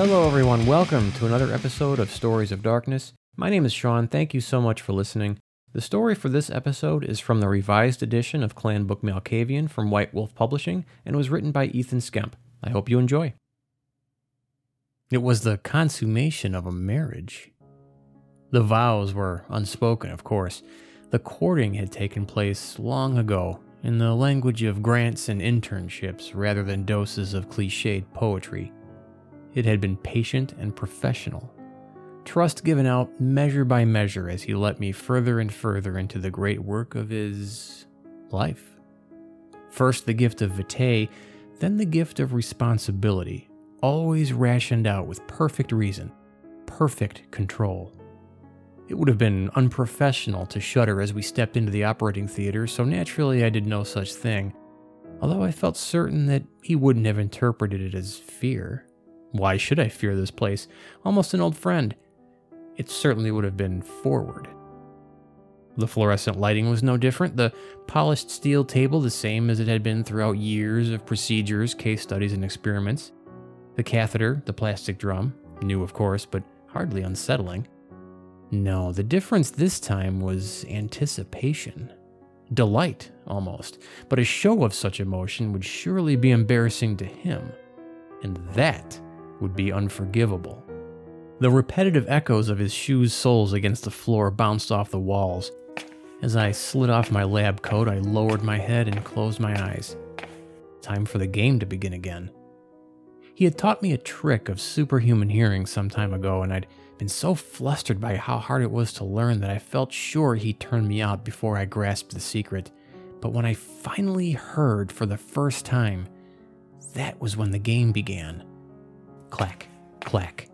Hello, everyone. Welcome to another episode of Stories of Darkness. My name is Sean. Thank you so much for listening. The story for this episode is from the revised edition of Clan Book Malkavian from White Wolf Publishing and was written by Ethan Skemp. I hope you enjoy. It was the consummation of a marriage. The vows were unspoken, of course. The courting had taken place long ago in the language of grants and internships rather than doses of cliched poetry. It had been patient and professional. Trust given out measure by measure as he let me further and further into the great work of his life. First, the gift of vitae, then the gift of responsibility, always rationed out with perfect reason, perfect control. It would have been unprofessional to shudder as we stepped into the operating theater, so naturally I did no such thing, although I felt certain that he wouldn't have interpreted it as fear. Why should I fear this place? Almost an old friend. It certainly would have been forward. The fluorescent lighting was no different, the polished steel table the same as it had been throughout years of procedures, case studies, and experiments. The catheter, the plastic drum, new of course, but hardly unsettling. No, the difference this time was anticipation. Delight, almost, but a show of such emotion would surely be embarrassing to him. And that would be unforgivable. The repetitive echoes of his shoes' soles against the floor bounced off the walls. As I slid off my lab coat, I lowered my head and closed my eyes. Time for the game to begin again. He had taught me a trick of superhuman hearing some time ago, and I'd been so flustered by how hard it was to learn that I felt sure he'd turned me out before I grasped the secret. But when I finally heard for the first time, that was when the game began. Clack, clack.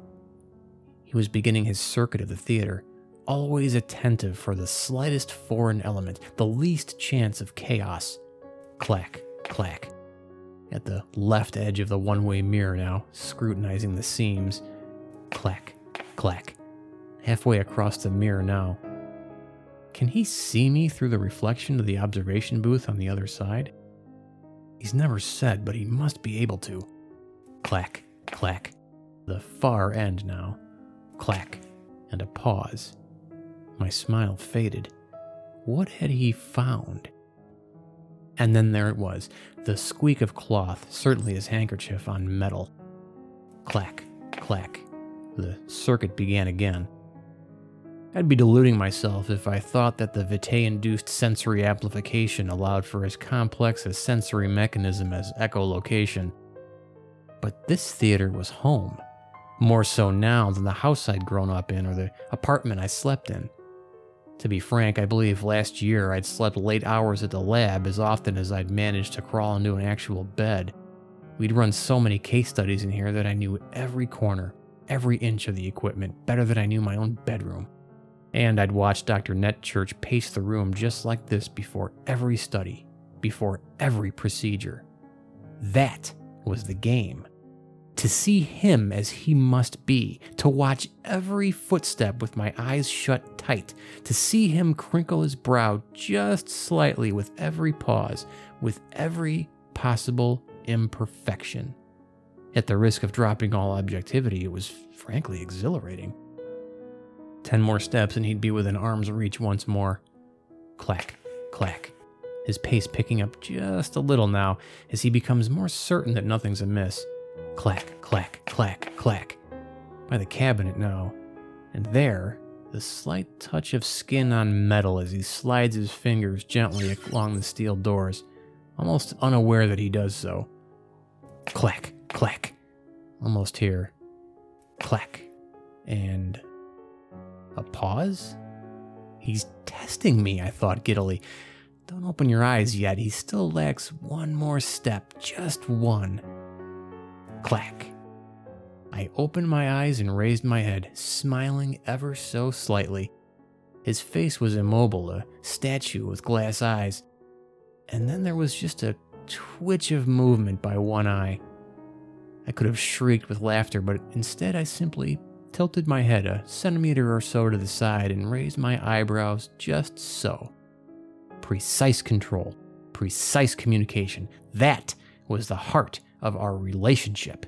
He was beginning his circuit of the theater, always attentive for the slightest foreign element, the least chance of chaos. Clack, clack. At the left edge of the one way mirror now, scrutinizing the seams. Clack, clack. Halfway across the mirror now. Can he see me through the reflection of the observation booth on the other side? He's never said, but he must be able to. Clack, clack. The far end now. Clack, and a pause. My smile faded. What had he found? And then there it was, the squeak of cloth, certainly his handkerchief on metal. Clack, clack. The circuit began again. I'd be deluding myself if I thought that the Vitae induced sensory amplification allowed for as complex a sensory mechanism as echolocation. But this theater was home, more so now than the house I'd grown up in or the apartment I slept in. To be frank, I believe last year I'd slept late hours at the lab as often as I'd managed to crawl into an actual bed. We'd run so many case studies in here that I knew every corner, every inch of the equipment better than I knew my own bedroom. And I'd watched Dr. Netchurch pace the room just like this before every study, before every procedure. That was the game. To see him as he must be, to watch every footstep with my eyes shut tight, to see him crinkle his brow just slightly with every pause, with every possible imperfection. At the risk of dropping all objectivity, it was frankly exhilarating. Ten more steps and he'd be within arm's reach once more. Clack, clack. His pace picking up just a little now as he becomes more certain that nothing's amiss. Clack, clack, clack, clack. By the cabinet now. And there, the slight touch of skin on metal as he slides his fingers gently along the steel doors, almost unaware that he does so. Clack, clack. Almost here. Clack. And a pause? He's testing me, I thought giddily. Don't open your eyes yet. He still lacks one more step, just one. Clack. I opened my eyes and raised my head, smiling ever so slightly. His face was immobile, a statue with glass eyes. And then there was just a twitch of movement by one eye. I could have shrieked with laughter, but instead I simply tilted my head a centimeter or so to the side and raised my eyebrows just so. Precise control, precise communication. That was the heart of our relationship.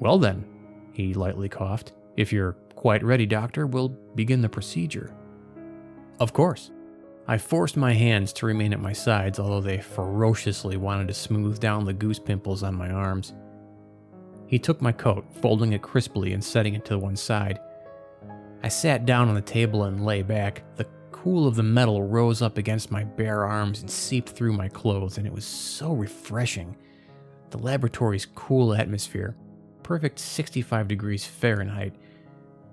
Well, then, he lightly coughed. If you're quite ready, Doctor, we'll begin the procedure. Of course. I forced my hands to remain at my sides, although they ferociously wanted to smooth down the goose pimples on my arms. He took my coat, folding it crisply and setting it to one side. I sat down on the table and lay back. The cool of the metal rose up against my bare arms and seeped through my clothes, and it was so refreshing. The laboratory's cool atmosphere, perfect 65 degrees Fahrenheit,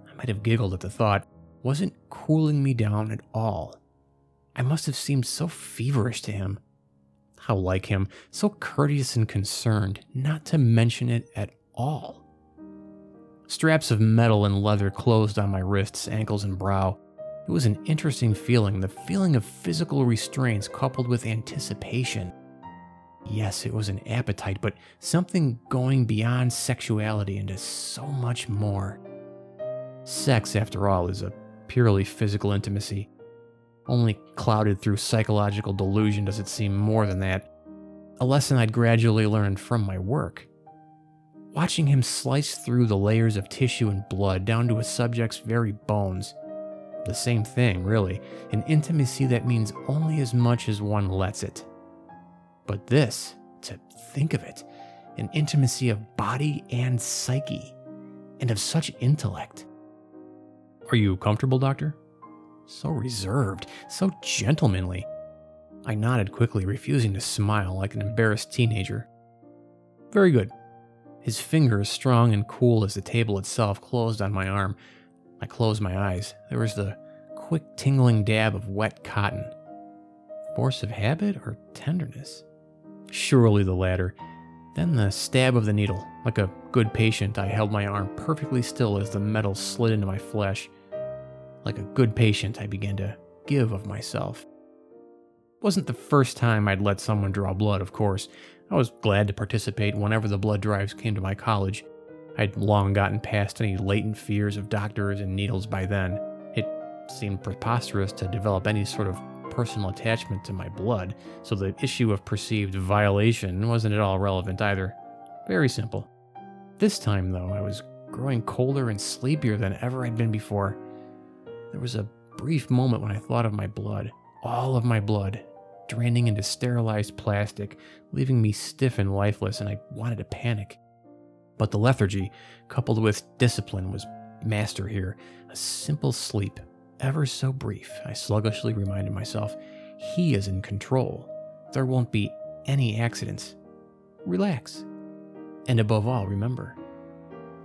I might have giggled at the thought, wasn't cooling me down at all. I must have seemed so feverish to him. How like him, so courteous and concerned, not to mention it at all. Straps of metal and leather closed on my wrists, ankles, and brow. It was an interesting feeling, the feeling of physical restraints coupled with anticipation. Yes, it was an appetite, but something going beyond sexuality into so much more. Sex, after all, is a purely physical intimacy. Only clouded through psychological delusion does it seem more than that. A lesson I'd gradually learned from my work. Watching him slice through the layers of tissue and blood down to a subject's very bones. The same thing, really, an intimacy that means only as much as one lets it. But this, to think of it, an intimacy of body and psyche, and of such intellect. Are you comfortable, Doctor? So reserved, so gentlemanly. I nodded quickly, refusing to smile like an embarrassed teenager. Very good. His finger, fingers, strong and cool as the table itself, closed on my arm. I closed my eyes. There was the quick tingling dab of wet cotton. Force of habit or tenderness? Surely the latter. Then the stab of the needle. Like a good patient, I held my arm perfectly still as the metal slid into my flesh. Like a good patient, I began to give of myself. It wasn't the first time I'd let someone draw blood, of course. I was glad to participate whenever the blood drives came to my college. I'd long gotten past any latent fears of doctors and needles by then. It seemed preposterous to develop any sort of personal attachment to my blood, so the issue of perceived violation wasn't at all relevant either. Very simple. This time, though, I was growing colder and sleepier than ever I'd been before. There was a brief moment when I thought of my blood, all of my blood, draining into sterilized plastic, leaving me stiff and lifeless, and I wanted to panic. But the lethargy, coupled with discipline, was master here. A simple sleep, ever so brief, I sluggishly reminded myself. He is in control. There won't be any accidents. Relax. And above all, remember,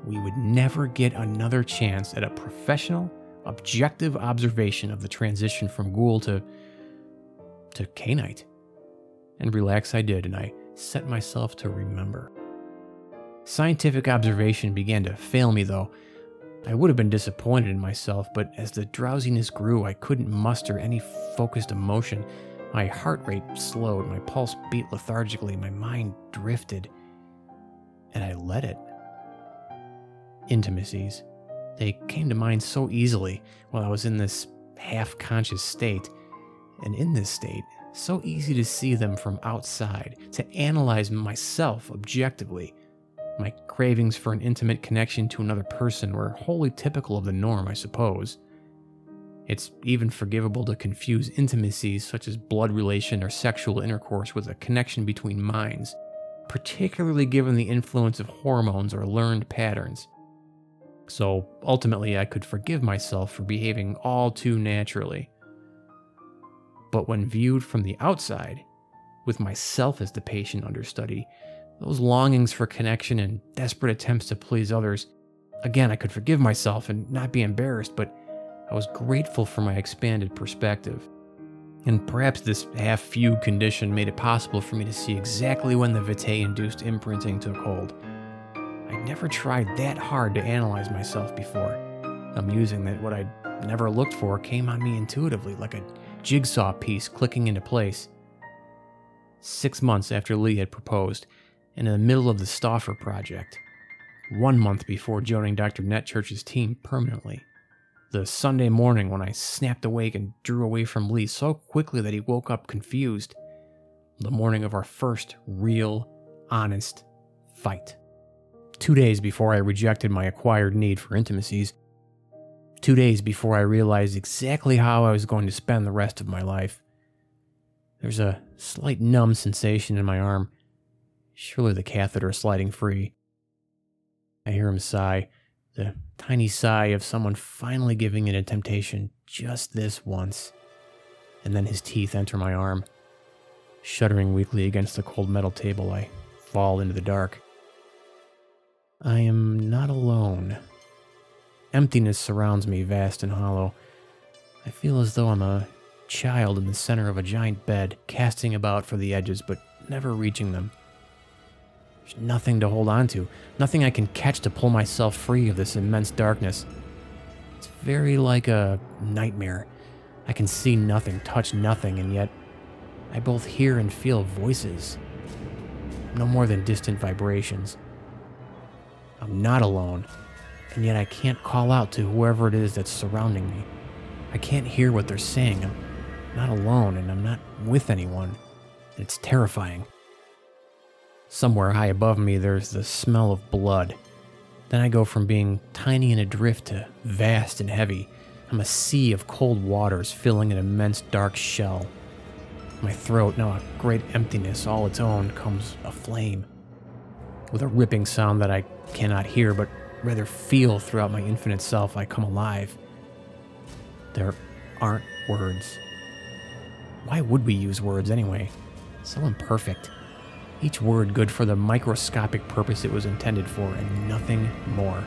we would never get another chance at a professional objective observation of the transition from ghoul to to Cainite. And relax I did, and I set myself to remember. Scientific observation began to fail me, though. I would have been disappointed in myself, but as the drowsiness grew, I couldn't muster any focused emotion. My heart rate slowed, my pulse beat lethargically, my mind drifted, and I let it. Intimacies they came to mind so easily while I was in this half conscious state. And in this state, so easy to see them from outside, to analyze myself objectively. My cravings for an intimate connection to another person were wholly typical of the norm, I suppose. It's even forgivable to confuse intimacies such as blood relation or sexual intercourse with a connection between minds, particularly given the influence of hormones or learned patterns. So ultimately, I could forgive myself for behaving all too naturally. But when viewed from the outside, with myself as the patient understudy, those longings for connection and desperate attempts to please others, again, I could forgive myself and not be embarrassed, but I was grateful for my expanded perspective. And perhaps this half fugue condition made it possible for me to see exactly when the Vitae induced imprinting took hold I'd never tried that hard to analyze myself before. Amusing that what I'd never looked for came on me intuitively, like a jigsaw piece clicking into place. Six months after Lee had proposed, and in the middle of the Stauffer project, one month before joining Dr. Netchurch's team permanently. The Sunday morning when I snapped awake and drew away from Lee so quickly that he woke up confused. The morning of our first real, honest fight. Two days before I rejected my acquired need for intimacies. Two days before I realized exactly how I was going to spend the rest of my life. There's a slight numb sensation in my arm. Surely the catheter is sliding free. I hear him sigh, the tiny sigh of someone finally giving in to temptation just this once. And then his teeth enter my arm. Shuddering weakly against the cold metal table, I fall into the dark. I am not alone. Emptiness surrounds me, vast and hollow. I feel as though I'm a child in the center of a giant bed, casting about for the edges, but never reaching them. There's nothing to hold on to, nothing I can catch to pull myself free of this immense darkness. It's very like a nightmare. I can see nothing, touch nothing, and yet I both hear and feel voices. No more than distant vibrations. I'm not alone, and yet I can't call out to whoever it is that's surrounding me. I can't hear what they're saying. I'm not alone, and I'm not with anyone. It's terrifying. Somewhere high above me, there's the smell of blood. Then I go from being tiny and adrift to vast and heavy. I'm a sea of cold waters filling an immense dark shell. My throat, now a great emptiness all its own, comes aflame. With a ripping sound that I cannot hear, but rather feel throughout my infinite self, I come alive. There aren't words. Why would we use words anyway? So imperfect. Each word good for the microscopic purpose it was intended for, and nothing more.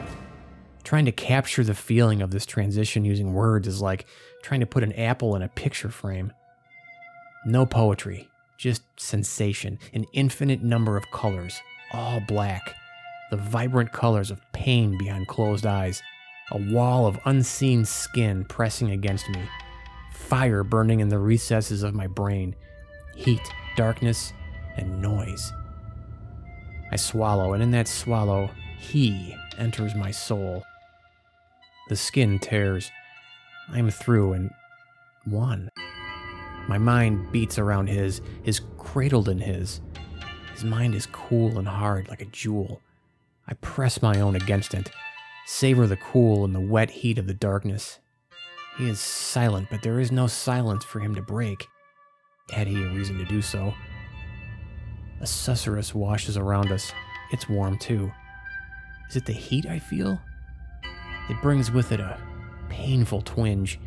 Trying to capture the feeling of this transition using words is like trying to put an apple in a picture frame. No poetry, just sensation, an infinite number of colors, all black. The vibrant colors of pain behind closed eyes, a wall of unseen skin pressing against me, fire burning in the recesses of my brain, heat, darkness, and noise. I swallow, and in that swallow, he enters my soul. The skin tears. I am through and one. My mind beats around his, is cradled in his. His mind is cool and hard like a jewel. I press my own against it, savor the cool and the wet heat of the darkness. He is silent, but there is no silence for him to break, had he a reason to do so. A susurrus washes around us. It's warm too. Is it the heat I feel? It brings with it a painful twinge.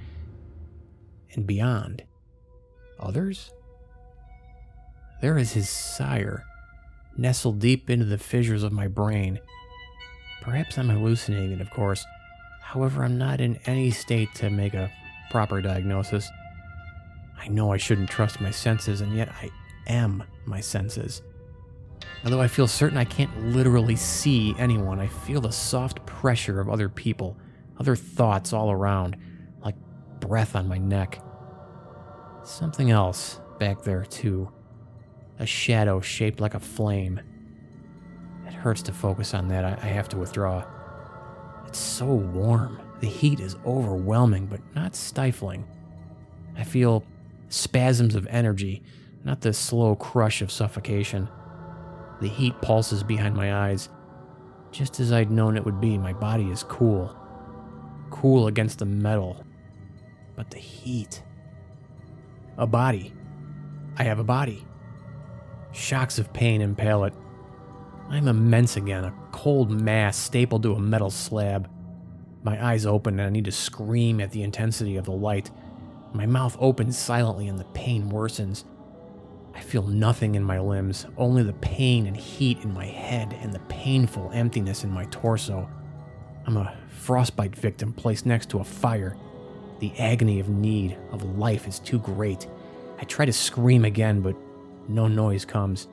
And beyond, others? There is his sire, nestled deep into the fissures of my brain. Perhaps I'm hallucinating of course. However, I'm not in any state to make a proper diagnosis. I know I shouldn't trust my senses, and yet I am my senses. Although I feel certain I can't literally see anyone, I feel the soft pressure of other people, other thoughts all around, like breath on my neck. Something else back there, too. A shadow shaped like a flame. It hurts to focus on that. I, have to withdraw. It's so warm. The heat is overwhelming, but not stifling. I feel spasms of energy, not the slow crush of suffocation. The heat pulses behind my eyes. Just as I'd known it would be, my body is cool. Cool against the metal. But the heat. A body. I have a body. Shocks of pain impale it. I'm immense again, a cold mass stapled to a metal slab. My eyes open and I need to scream at the intensity of the light. My mouth opens silently and the pain worsens. I feel nothing in my limbs, only the pain and heat in my head and the painful emptiness in my torso. I'm a frostbite victim placed next to a fire. The agony of need, of life, is too great. I try to scream again, but no noise comes.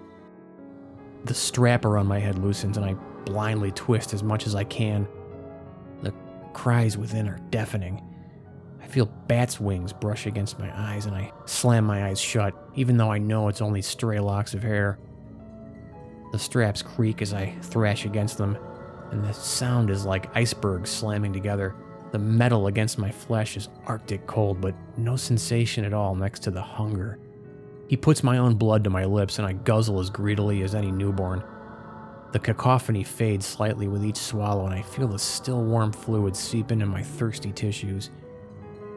The strap around my head loosens and I blindly twist as much as I can. The cries within are deafening. I feel bat's wings brush against my eyes and I slam my eyes shut, even though I know it's only stray locks of hair. The straps creak as I thrash against them, and the sound is like icebergs slamming together. The metal against my flesh is arctic cold, but no sensation at all next to the hunger. He puts my own blood to my lips, and I guzzle as greedily as any newborn. The cacophony fades slightly with each swallow, and I feel the still warm fluid seep into my thirsty tissues.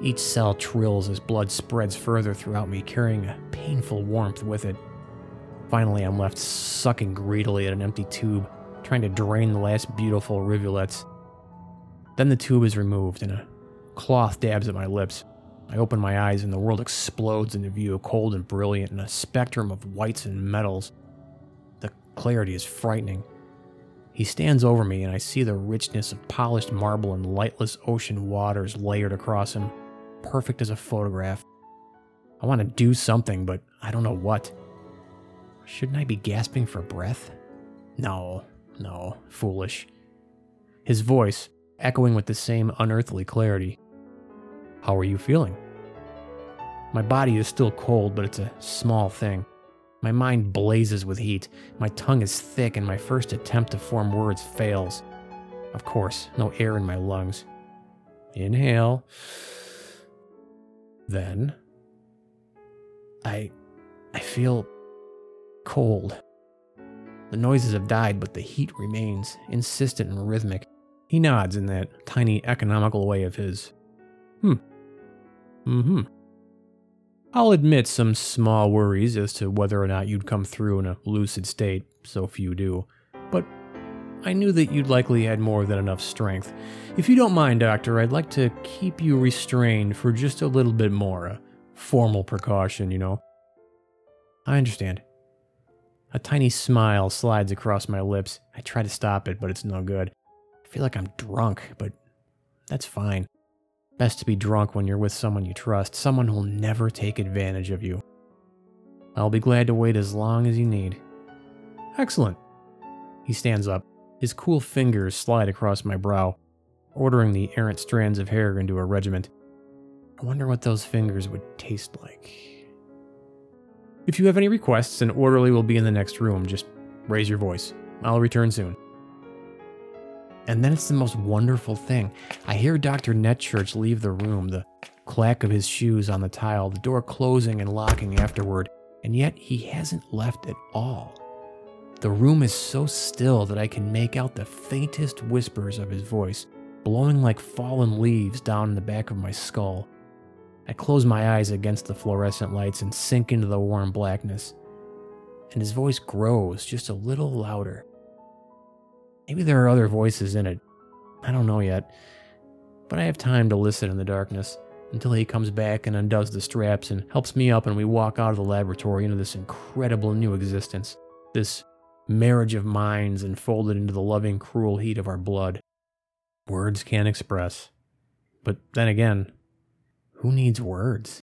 Each cell trills as blood spreads further throughout me, carrying a painful warmth with it. Finally, I'm left sucking greedily at an empty tube, trying to drain the last beautiful rivulets. Then the tube is removed, and a cloth dabs at my lips. I open my eyes, and the world explodes into view, cold and brilliant, in a spectrum of whites and metals. The clarity is frightening. He stands over me, and I see the richness of polished marble and lightless ocean waters layered across him, perfect as a photograph. I want to do something, but I don't know what. Shouldn't I be gasping for breath? No, no, foolish. His voice, echoing with the same unearthly clarity. How are you feeling? My body is still cold, but it's a small thing. My mind blazes with heat. My tongue is thick, and my first attempt to form words fails. Of course, no air in my lungs. Inhale. Then I I feel cold. The noises have died, but the heat remains, insistent and rhythmic. He nods in that tiny economical way of his. Hmm. Mm hmm. I'll admit some small worries as to whether or not you'd come through in a lucid state, so few do. But I knew that you'd likely had more than enough strength. If you don't mind, Doctor, I'd like to keep you restrained for just a little bit more. A formal precaution, you know. I understand. A tiny smile slides across my lips. I try to stop it, but it's no good. I feel like I'm drunk, but that's fine. Best to be drunk when you're with someone you trust, someone who'll never take advantage of you. I'll be glad to wait as long as you need. Excellent. He stands up. His cool fingers slide across my brow, ordering the errant strands of hair into a regiment. I wonder what those fingers would taste like. If you have any requests, an orderly will be in the next room. Just raise your voice. I'll return soon. And then it's the most wonderful thing. I hear Dr. Netchurch leave the room, the clack of his shoes on the tile, the door closing and locking afterward, and yet he hasn't left at all. The room is so still that I can make out the faintest whispers of his voice, blowing like fallen leaves down in the back of my skull. I close my eyes against the fluorescent lights and sink into the warm blackness. And his voice grows just a little louder. Maybe there are other voices in it. I don't know yet. But I have time to listen in the darkness until he comes back and undoes the straps and helps me up and we walk out of the laboratory into this incredible new existence. This marriage of minds enfolded into the loving, cruel heat of our blood. Words can't express. But then again, who needs words?